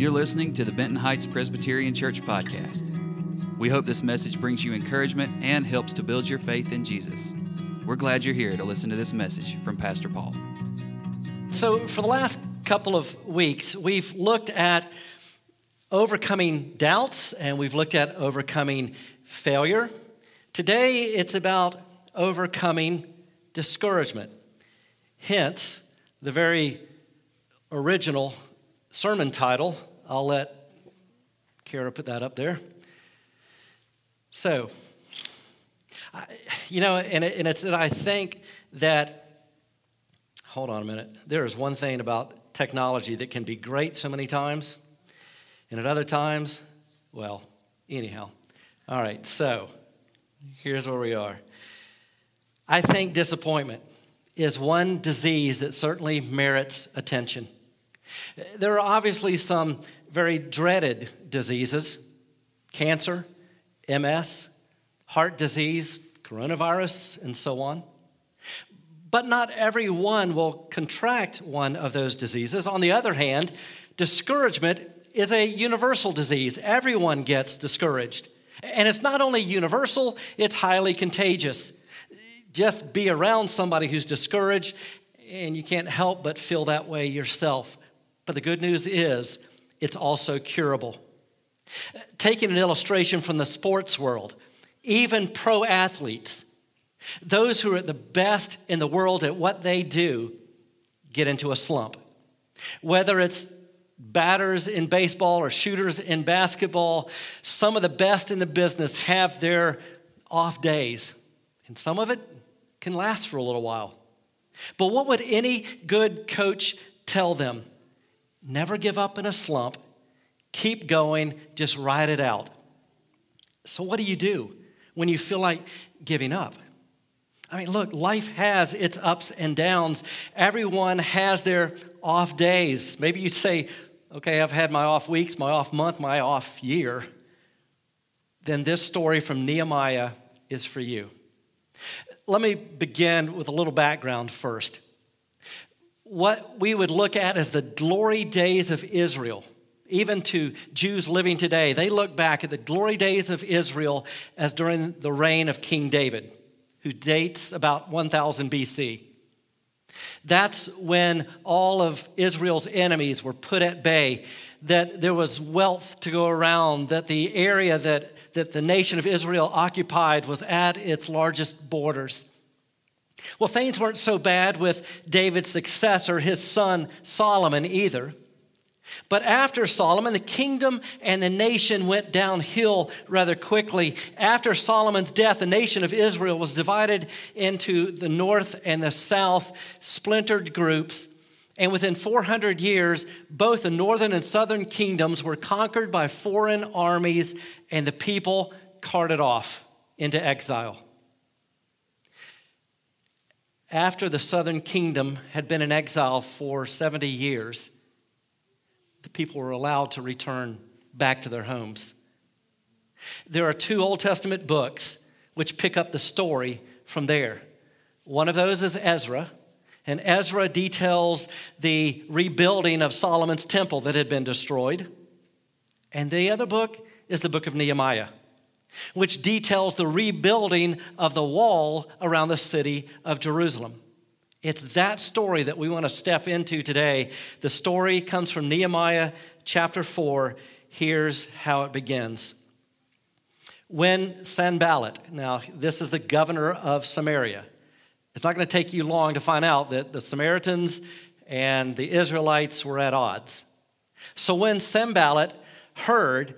You're listening to the Benton Heights Presbyterian Church podcast. We hope this message brings you encouragement and helps to build your faith in Jesus. We're glad you're here to listen to this message from Pastor Paul. So, for the last couple of weeks, we've looked at overcoming doubts and we've looked at overcoming failure. Today, it's about overcoming discouragement. Hence, the very original sermon title. I'll let Kara put that up there. So, I, you know, and, it, and it's that I think that, hold on a minute, there is one thing about technology that can be great so many times, and at other times, well, anyhow. All right, so here's where we are. I think disappointment is one disease that certainly merits attention. There are obviously some very dreaded diseases cancer, MS, heart disease, coronavirus, and so on. But not everyone will contract one of those diseases. On the other hand, discouragement is a universal disease. Everyone gets discouraged. And it's not only universal, it's highly contagious. Just be around somebody who's discouraged, and you can't help but feel that way yourself. But the good news is, it's also curable. Taking an illustration from the sports world, even pro athletes, those who are at the best in the world at what they do, get into a slump. Whether it's batters in baseball or shooters in basketball, some of the best in the business have their off days, and some of it can last for a little while. But what would any good coach tell them? Never give up in a slump. Keep going, just ride it out. So, what do you do when you feel like giving up? I mean, look, life has its ups and downs. Everyone has their off days. Maybe you say, okay, I've had my off weeks, my off month, my off year. Then this story from Nehemiah is for you. Let me begin with a little background first what we would look at as the glory days of Israel, even to Jews living today, they look back at the glory days of Israel as during the reign of King David, who dates about 1000 BC. That's when all of Israel's enemies were put at bay, that there was wealth to go around, that the area that, that the nation of Israel occupied was at its largest borders. Well, things weren't so bad with David's successor, his son Solomon, either. But after Solomon, the kingdom and the nation went downhill rather quickly. After Solomon's death, the nation of Israel was divided into the north and the south, splintered groups. And within 400 years, both the northern and southern kingdoms were conquered by foreign armies, and the people carted off into exile after the southern kingdom had been in exile for 70 years, the people were allowed to return back to their homes. There are two Old Testament books which pick up the story from there. One of those is Ezra, and Ezra details the rebuilding of Solomon's temple that had been destroyed. And the other book is the book of Nehemiah which details the rebuilding of the wall around the city of Jerusalem. It's that story that we want to step into today. The story comes from Nehemiah chapter 4. Here's how it begins. When Sanballat, now this is the governor of Samaria, it's not going to take you long to find out that the Samaritans and the Israelites were at odds. So when Sanballat heard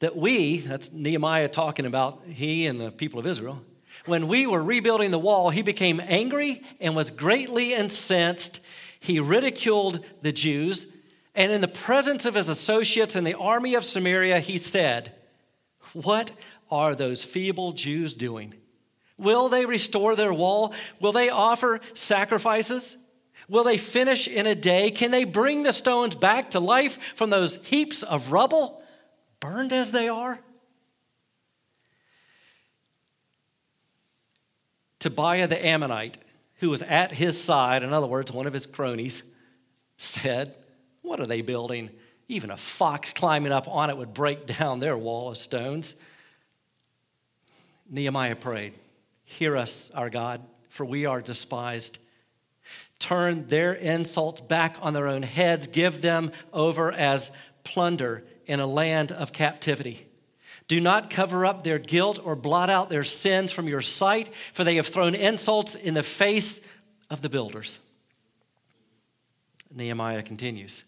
that we, that's Nehemiah talking about he and the people of Israel, when we were rebuilding the wall, he became angry and was greatly incensed. He ridiculed the Jews, and in the presence of his associates in the army of Samaria, he said, What are those feeble Jews doing? Will they restore their wall? Will they offer sacrifices? Will they finish in a day? Can they bring the stones back to life from those heaps of rubble? Burned as they are? Tobiah the Ammonite, who was at his side, in other words, one of his cronies, said, What are they building? Even a fox climbing up on it would break down their wall of stones. Nehemiah prayed, Hear us, our God, for we are despised. Turn their insults back on their own heads, give them over as plunder in a land of captivity. Do not cover up their guilt or blot out their sins from your sight, for they have thrown insults in the face of the builders. Nehemiah continues.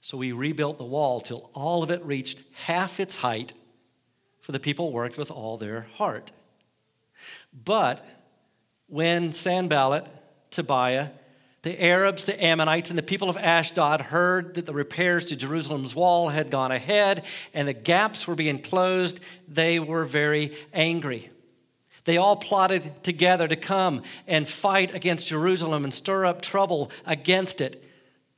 So we rebuilt the wall till all of it reached half its height, for the people worked with all their heart. But when Sanballat, Tobiah, the Arabs, the Ammonites, and the people of Ashdod heard that the repairs to Jerusalem's wall had gone ahead and the gaps were being closed, they were very angry. They all plotted together to come and fight against Jerusalem and stir up trouble against it.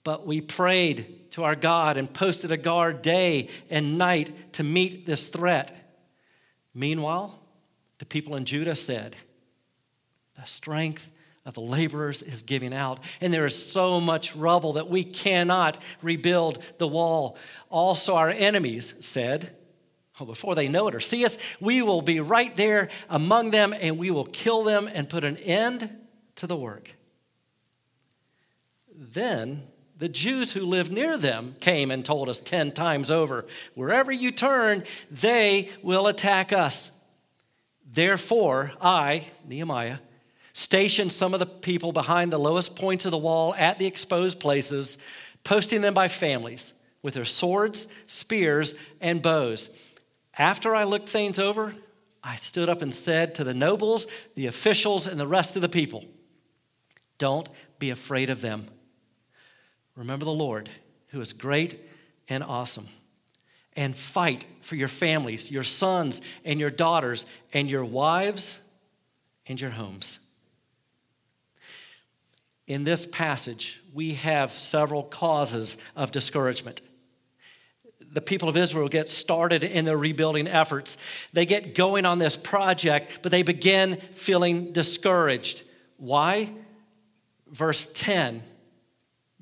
But we prayed to our God and posted a guard day and night to meet this threat. Meanwhile, the people in Judah said, The strength of the laborers is giving out, and there is so much rubble that we cannot rebuild the wall. Also, our enemies said, well, before they know it or see us, we will be right there among them and we will kill them and put an end to the work. Then the Jews who lived near them came and told us 10 times over wherever you turn, they will attack us. Therefore, I, Nehemiah, stationed some of the people behind the lowest points of the wall at the exposed places, posting them by families with their swords, spears, and bows. After I looked things over, I stood up and said to the nobles, the officials, and the rest of the people, Don't be afraid of them. Remember the Lord, who is great and awesome. And fight for your families, your sons and your daughters, and your wives and your homes. In this passage, we have several causes of discouragement. The people of Israel get started in their rebuilding efforts. They get going on this project, but they begin feeling discouraged. Why? Verse 10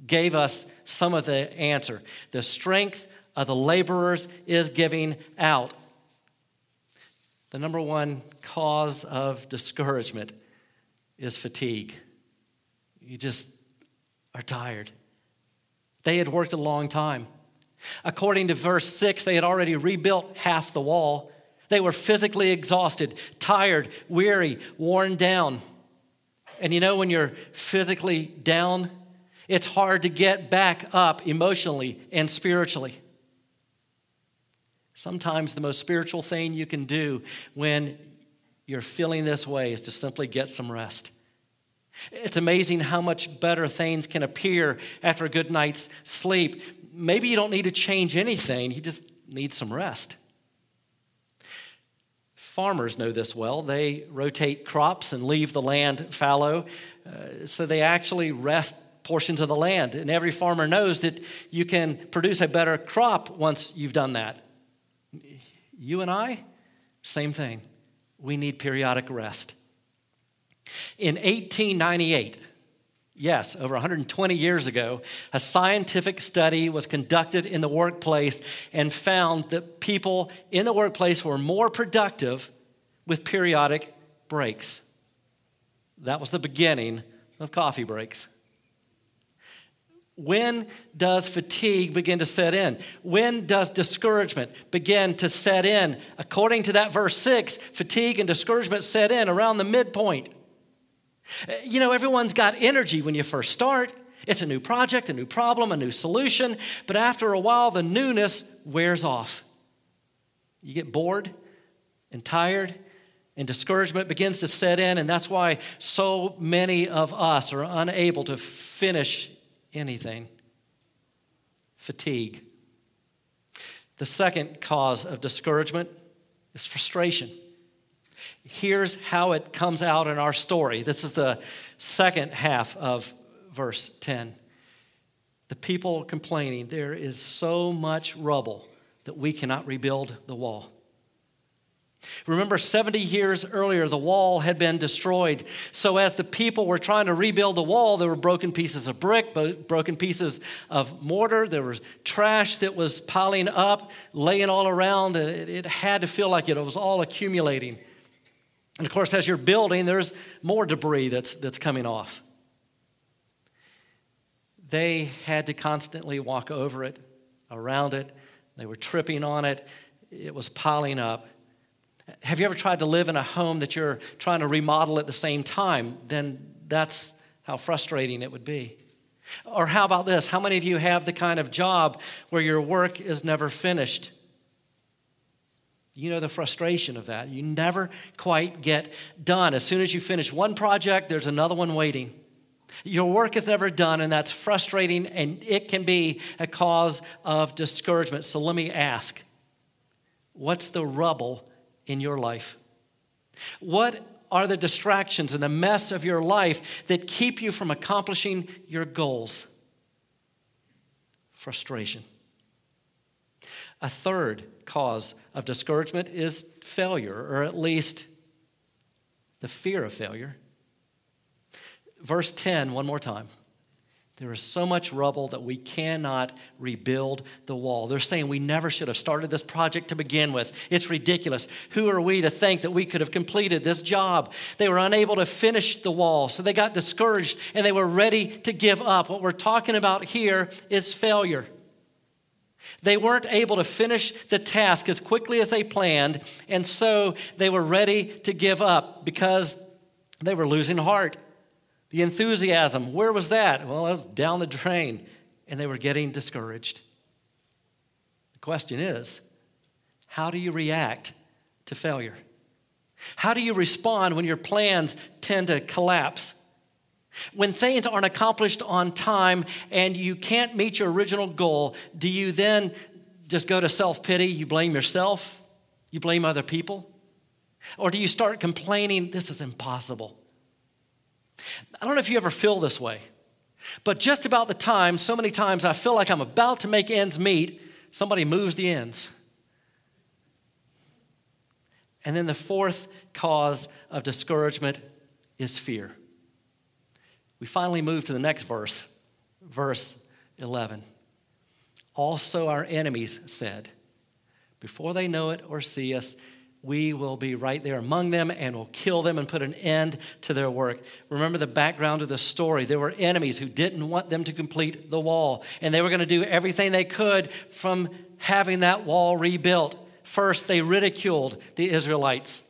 gave us some of the answer. The strength of the laborers is giving out. The number one cause of discouragement is fatigue. You just are tired. They had worked a long time. According to verse 6, they had already rebuilt half the wall. They were physically exhausted, tired, weary, worn down. And you know, when you're physically down, it's hard to get back up emotionally and spiritually. Sometimes the most spiritual thing you can do when you're feeling this way is to simply get some rest. It's amazing how much better things can appear after a good night's sleep. Maybe you don't need to change anything, you just need some rest. Farmers know this well. They rotate crops and leave the land fallow, uh, so they actually rest portions of the land. And every farmer knows that you can produce a better crop once you've done that. You and I, same thing. We need periodic rest. In 1898, yes, over 120 years ago, a scientific study was conducted in the workplace and found that people in the workplace were more productive with periodic breaks. That was the beginning of coffee breaks. When does fatigue begin to set in? When does discouragement begin to set in? According to that verse 6, fatigue and discouragement set in around the midpoint. Uh, you know, everyone's got energy when you first start. It's a new project, a new problem, a new solution, but after a while, the newness wears off. You get bored and tired, and discouragement begins to set in, and that's why so many of us are unable to finish anything fatigue. The second cause of discouragement is frustration. Here's how it comes out in our story. This is the second half of verse 10. The people complaining, There is so much rubble that we cannot rebuild the wall. Remember, 70 years earlier, the wall had been destroyed. So, as the people were trying to rebuild the wall, there were broken pieces of brick, broken pieces of mortar. There was trash that was piling up, laying all around. It had to feel like it was all accumulating. And of course, as you're building, there's more debris that's, that's coming off. They had to constantly walk over it, around it. They were tripping on it. It was piling up. Have you ever tried to live in a home that you're trying to remodel at the same time? Then that's how frustrating it would be. Or how about this? How many of you have the kind of job where your work is never finished? You know the frustration of that. You never quite get done. As soon as you finish one project, there's another one waiting. Your work is never done, and that's frustrating, and it can be a cause of discouragement. So let me ask what's the rubble in your life? What are the distractions and the mess of your life that keep you from accomplishing your goals? Frustration. A third cause of discouragement is failure, or at least the fear of failure. Verse 10, one more time. There is so much rubble that we cannot rebuild the wall. They're saying we never should have started this project to begin with. It's ridiculous. Who are we to think that we could have completed this job? They were unable to finish the wall, so they got discouraged and they were ready to give up. What we're talking about here is failure. They weren't able to finish the task as quickly as they planned, and so they were ready to give up because they were losing heart. The enthusiasm, where was that? Well, it was down the drain, and they were getting discouraged. The question is how do you react to failure? How do you respond when your plans tend to collapse? When things aren't accomplished on time and you can't meet your original goal, do you then just go to self pity? You blame yourself? You blame other people? Or do you start complaining, this is impossible? I don't know if you ever feel this way, but just about the time, so many times I feel like I'm about to make ends meet, somebody moves the ends. And then the fourth cause of discouragement is fear. We finally move to the next verse, verse 11. Also, our enemies said, Before they know it or see us, we will be right there among them and will kill them and put an end to their work. Remember the background of the story. There were enemies who didn't want them to complete the wall, and they were going to do everything they could from having that wall rebuilt. First, they ridiculed the Israelites,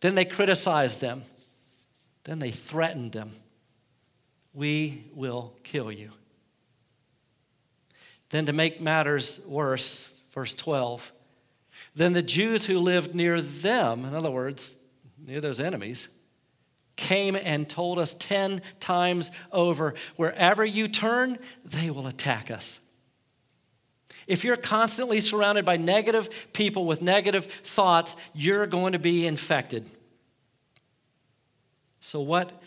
then, they criticized them, then, they threatened them. We will kill you. Then, to make matters worse, verse 12, then the Jews who lived near them, in other words, near those enemies, came and told us 10 times over wherever you turn, they will attack us. If you're constantly surrounded by negative people with negative thoughts, you're going to be infected. So, what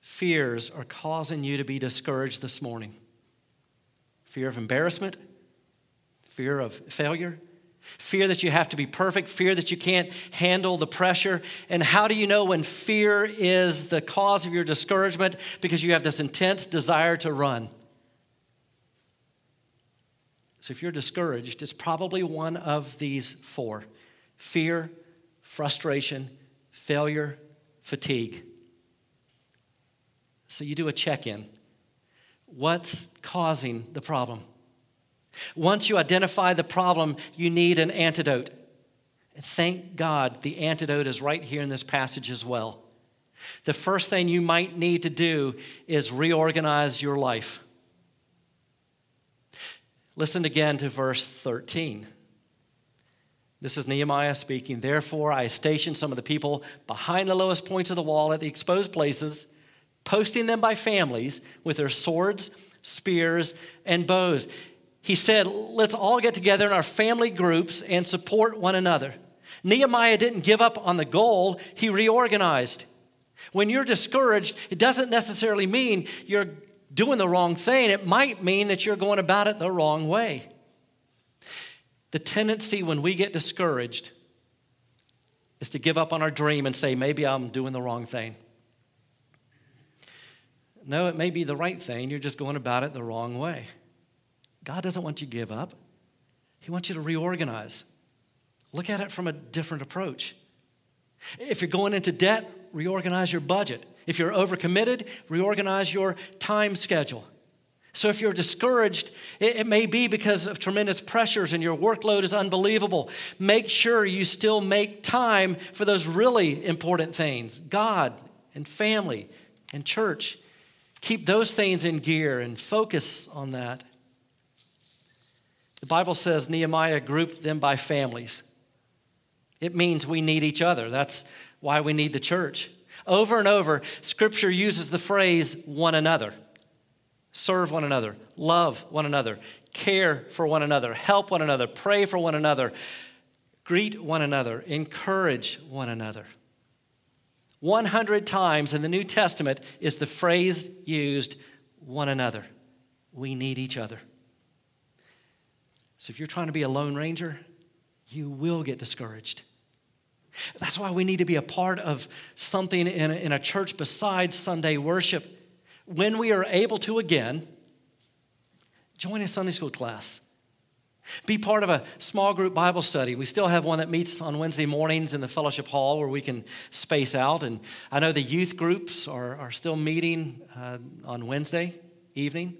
fears are causing you to be discouraged this morning? Fear of embarrassment? Fear of failure? Fear that you have to be perfect, fear that you can't handle the pressure. And how do you know when fear is the cause of your discouragement? Because you have this intense desire to run. So if you're discouraged, it's probably one of these four fear, frustration, failure, fatigue. So you do a check in. What's causing the problem? Once you identify the problem, you need an antidote. Thank God the antidote is right here in this passage as well. The first thing you might need to do is reorganize your life. Listen again to verse 13. This is Nehemiah speaking. Therefore, I stationed some of the people behind the lowest points of the wall at the exposed places, posting them by families with their swords, spears, and bows he said, let's all get together in our family groups and support one another. Nehemiah didn't give up on the goal, he reorganized. When you're discouraged, it doesn't necessarily mean you're doing the wrong thing, it might mean that you're going about it the wrong way. The tendency when we get discouraged is to give up on our dream and say, maybe I'm doing the wrong thing. No, it may be the right thing. You're just going about it the wrong way. God doesn't want you to give up, He wants you to reorganize. Look at it from a different approach. If you're going into debt, reorganize your budget. If you're overcommitted, reorganize your time schedule. So if you're discouraged, it, may be because of tremendous pressures and your workload is unbelievable. Make sure you still make time for those really important things God and family and church. Keep those things in gear and focus on that. The Bible says Nehemiah grouped them by families. It means we need each other. That's why we need the church. Over and over, Scripture uses the phrase one another. Serve one another, love one another, care for one another, help one another, pray for one another, greet one another, encourage one another. 100 times in the New Testament is the phrase used one another. We need each other. So if you're trying to be a lone ranger, you will get discouraged. That's why we need to be a part of something in a, in a church besides Sunday worship. When we are able to again, join a Sunday school class. Be part of a small group Bible study. We still have one that meets on Wednesday mornings in the fellowship hall where we can space out. And I know the youth groups are, are still meeting uh, on Wednesday evening.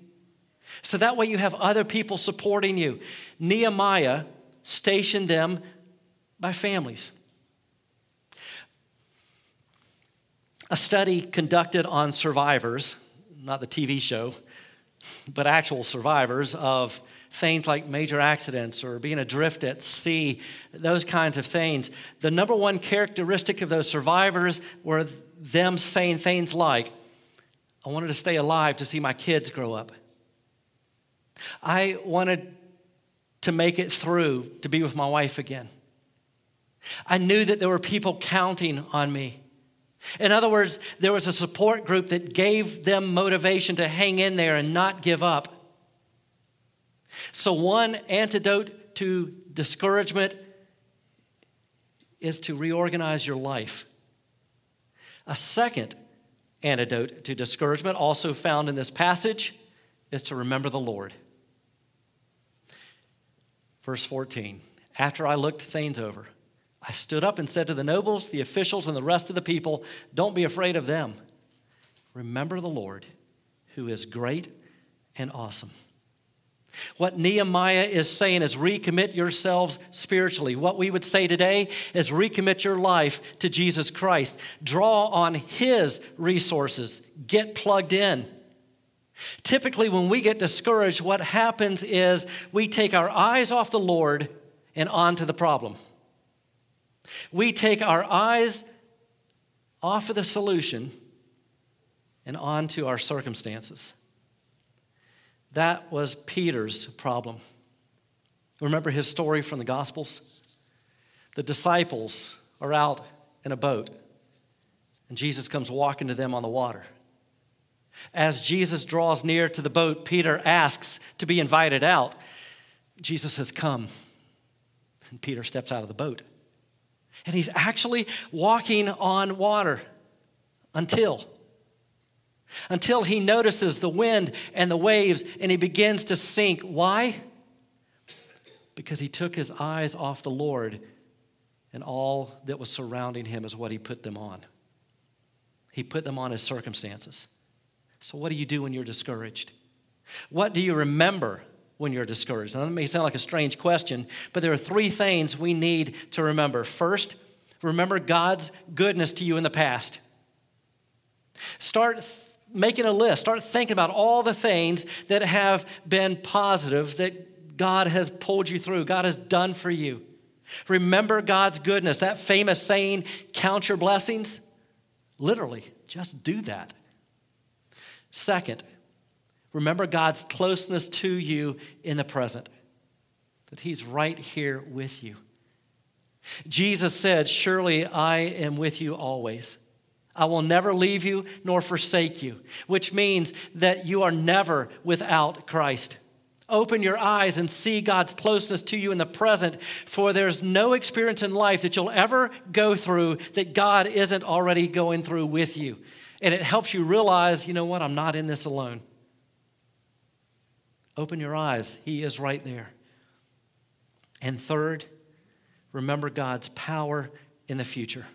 So that way you have other people supporting you. Nehemiah stationed them by families. A study conducted on survivors, not the TV show, but actual survivors of things like major accidents or being adrift at sea, those kinds of things. The number one characteristic of those survivors were them saying things like, I wanted to stay alive to see my kids grow up. I wanted to make it through to be with my wife again. I knew that there were people counting on me. In other words, there was a support group that gave them motivation to hang in there and not give up. So, one antidote to discouragement is to reorganize your life. A second antidote to discouragement, also found in this passage, is to remember the Lord. Verse 14 After I looked things over, I stood up and said to the nobles, the officials, and the rest of the people, Don't be afraid of them. Remember the Lord, who is great and awesome. What Nehemiah is saying is recommit yourselves spiritually. What we would say today is recommit your life to Jesus Christ. Draw on His resources, get plugged in. Typically, when we get discouraged, what happens is we take our eyes off the Lord and onto the problem. We take our eyes off of the solution and onto our circumstances. That was Peter's problem. Remember his story from the Gospels? The disciples are out in a boat, and Jesus comes walking to them on the water. As Jesus draws near to the boat, Peter asks to be invited out. Jesus says, Come. And Peter steps out of the boat. And he's actually walking on water until until he notices the wind and the waves and he begins to sink. Why? Because he took his eyes off the Lord and all that was surrounding him is what he put them on. He put them on his circumstances. So, what do you do when you're discouraged? What do you remember when you're discouraged? Now, that may sound like a strange question, but there are three things we need to remember. First, remember God's goodness to you in the past. Start making a list, start thinking about all the things that have been positive that God has pulled you through, God has done for you. Remember God's goodness. That famous saying, count your blessings. Literally, just do that. Second, Remember God's closeness to you in the present, that He's right here with you. Jesus said, Surely I am with you always. I will never leave you nor forsake you, which means that you are never without Christ. Open your eyes and see God's closeness to you in the present, for there's no experience in life that you'll ever go through that God isn't already going through with you. And it helps you realize, you know what, I'm not in this alone. Open your eyes, He is right there. And third, remember God's power in the future.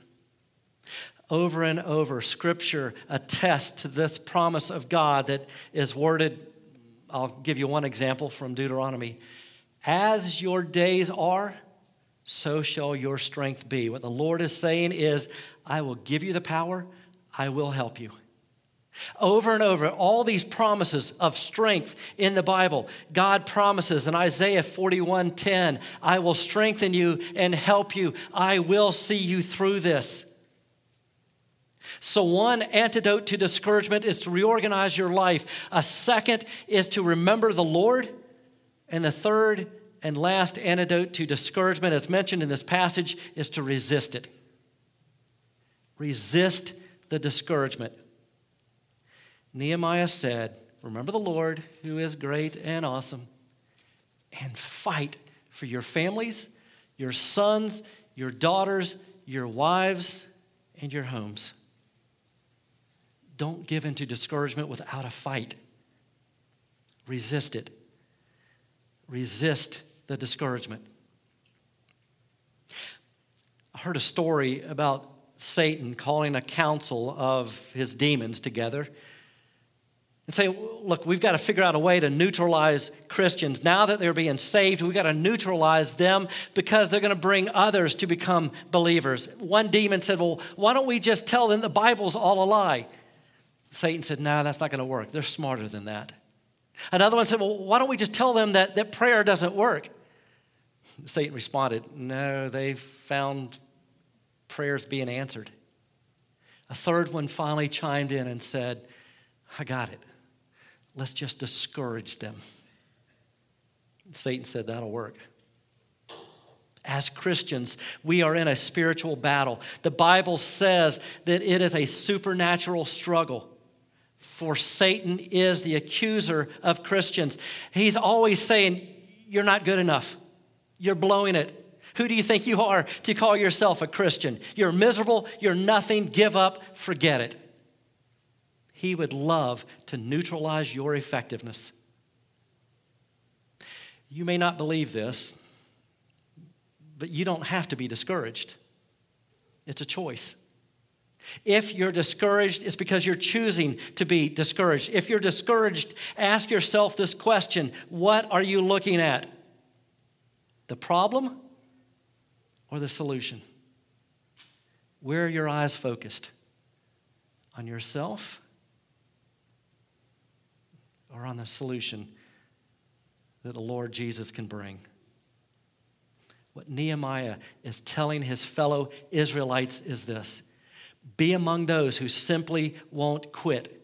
Over and over, Scripture attests to this promise of God that is worded I'll give you one example from Deuteronomy. As your days are, so shall your strength be. What the Lord is saying is, I will give you the power, I will help you. Over and over, all these promises of strength in the Bible. God promises in Isaiah 41:10, I will strengthen you and help you. I will see you through this. So, one antidote to discouragement is to reorganize your life. A second is to remember the Lord. And the third and last antidote to discouragement, as mentioned in this passage, is to resist it. Resist the discouragement. Nehemiah said, Remember the Lord, who is great and awesome, and fight for your families, your sons, your daughters, your wives, and your homes. Don't give into discouragement without a fight. Resist it. Resist the discouragement. I heard a story about Satan calling a council of his demons together and say, look, we've got to figure out a way to neutralize Christians. Now that they're being saved, we've got to neutralize them because they're going to bring others to become believers. One demon said, well, why don't we just tell them the Bible's all a lie? Satan said, No, nah, that's not going to work. They're smarter than that. Another one said, Well, why don't we just tell them that, that prayer doesn't work? Satan responded, No, they've found prayers being answered. A third one finally chimed in and said, I got it. Let's just discourage them. Satan said, That'll work. As Christians, we are in a spiritual battle. The Bible says that it is a supernatural struggle for Satan is the accuser of Christians. He's always saying, You're not good enough. You're blowing it. Who do you think you are to call yourself a Christian? You're miserable. You're nothing. Give up. Forget it. He would love to neutralize your effectiveness. You may not believe this, but you don't have to be discouraged. It's a choice. If you're discouraged, it's because you're choosing to be discouraged. If you're discouraged, ask yourself this question What are you looking at? The problem or the solution? Where are your eyes focused? On yourself or on the solution that the Lord Jesus can bring? What Nehemiah is telling his fellow Israelites is this be among those who simply won't quit,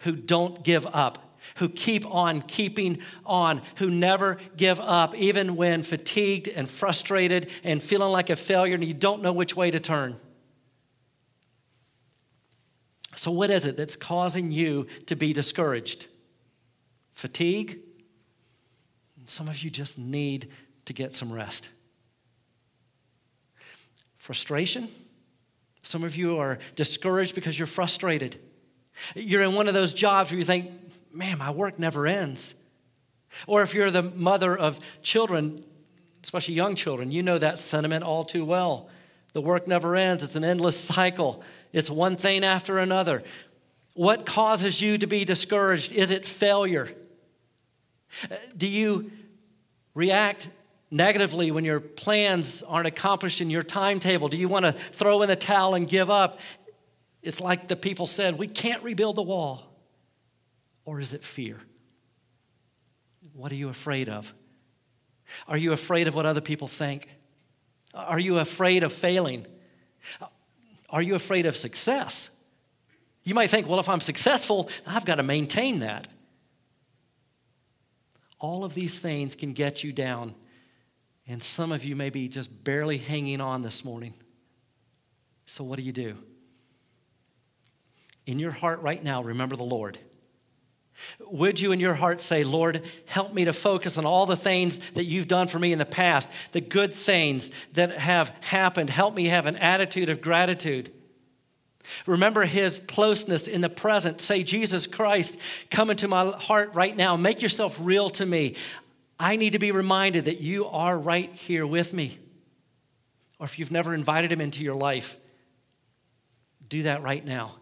who don't give up, who keep on keeping on, who never give up, even when fatigued and frustrated and feeling like a failure and you don't know which way to turn. So, what is it that's causing you to be discouraged? Fatigue? Some of you just need to get some rest. Frustration? Some of you are discouraged because you're frustrated. You're in one of those jobs where you think, man, my work never ends. Or if you're the mother of children, especially young children, you know that sentiment all too well. The work never ends, it's an endless cycle, it's one thing after another. What causes you to be discouraged? Is it failure? Uh, do you react negatively when your plans aren't accomplished in your timetable? Do you want to throw in the towel and give up? It's like the people said, we can't rebuild the wall. Or is it fear? What are you afraid of? Are you afraid of what other people think? Are you afraid of failing? Are you afraid of success? You might think, well, if I'm successful, I've got to maintain that. All of these things can get you down and some of you may be just barely hanging on this morning. So, what do you do? In your heart right now, remember the Lord. Would you in your heart say, Lord, help me to focus on all the things that you've done for me in the past, the good things that have happened? Help me have an attitude of gratitude. Remember his closeness in the present. Say, Jesus Christ, come into my heart right now. Make yourself real to me. I need to be reminded that you are right here with me. Or if you've never invited him into your life, do that right now.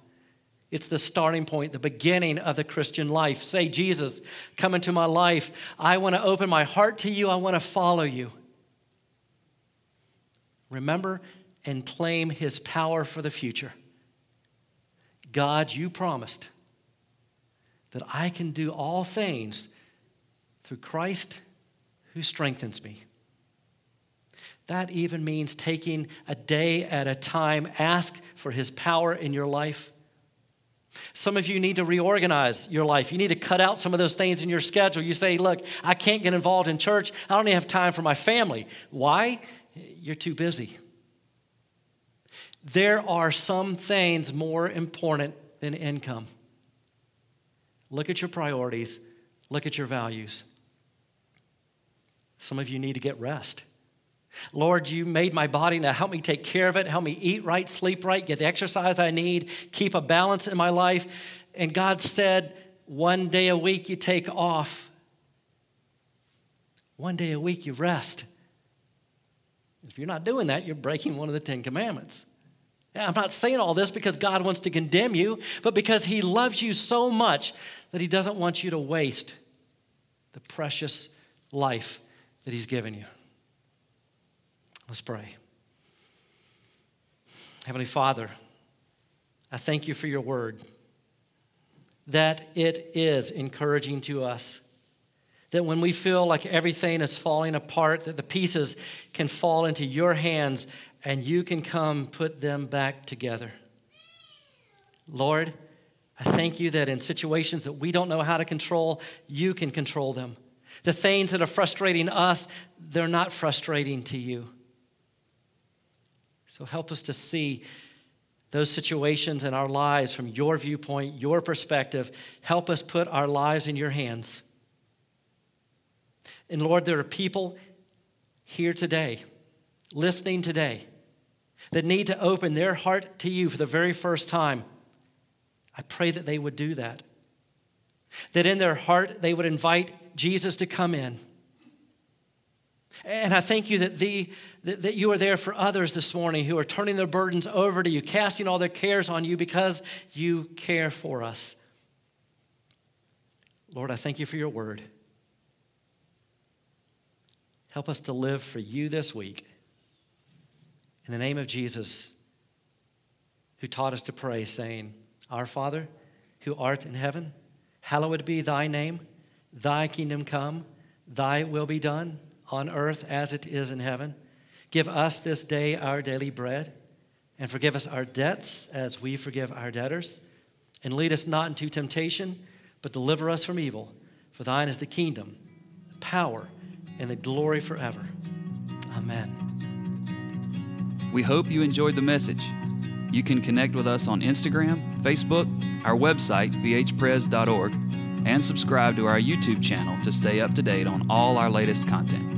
It's the starting point, the beginning of the Christian life. Say, Jesus, come into my life. I want to open my heart to you. I want to follow you. Remember and claim his power for the future. God, you promised that I can do all things through Christ who strengthens me. That even means taking a day at a time. Ask for his power in your life. Some of you need to reorganize your life. You need to cut out some of those things in your schedule. You say, Look, I can't get involved in church. I don't even have time for my family. Why? You're too busy. There are some things more important than income. Look at your priorities, look at your values. Some of you need to get rest. Lord, you made my body. Now help me take care of it. Help me eat right, sleep right, get the exercise I need, keep a balance in my life. And God said, one day a week you take off, one day a week you rest. If you're not doing that, you're breaking one of the Ten Commandments. I'm not saying all this because God wants to condemn you, but because He loves you so much that He doesn't want you to waste the precious life that He's given you. Let's pray. Heavenly Father, I thank you for your word, that it is encouraging to us. That when we feel like everything is falling apart, that the pieces can fall into your hands and you can come put them back together. Lord, I thank you that in situations that we don't know how to control, you can control them. The things that are frustrating us, they're not frustrating to you. So help us to see those situations in our lives from your viewpoint, your perspective. Help us put our lives in your hands. And Lord, there are people here today, listening today, that need to open their heart to you for the very first time. I pray that they would do that. That in their heart they would invite Jesus to come in and I thank you that, the, that, you are there for others this morning who are turning their burdens over to you, casting all their cares on you because you care for us. Lord, I thank you for your word. Help us to live for you this week. In the name of Jesus, who taught us to pray, saying, Our Father, who art in heaven, hallowed be thy name. Thy kingdom come, thy will be done on earth as it is in heaven. Give us this day our daily bread, and forgive us our debts as we forgive our debtors. And lead us not into temptation, but deliver us from evil. For thine is the kingdom, the power, and the glory forever. Amen. We hope you enjoyed the message. You can connect with us on Instagram, Facebook, our website, bhpres.org, and subscribe to our YouTube channel to stay up to date on all our latest content.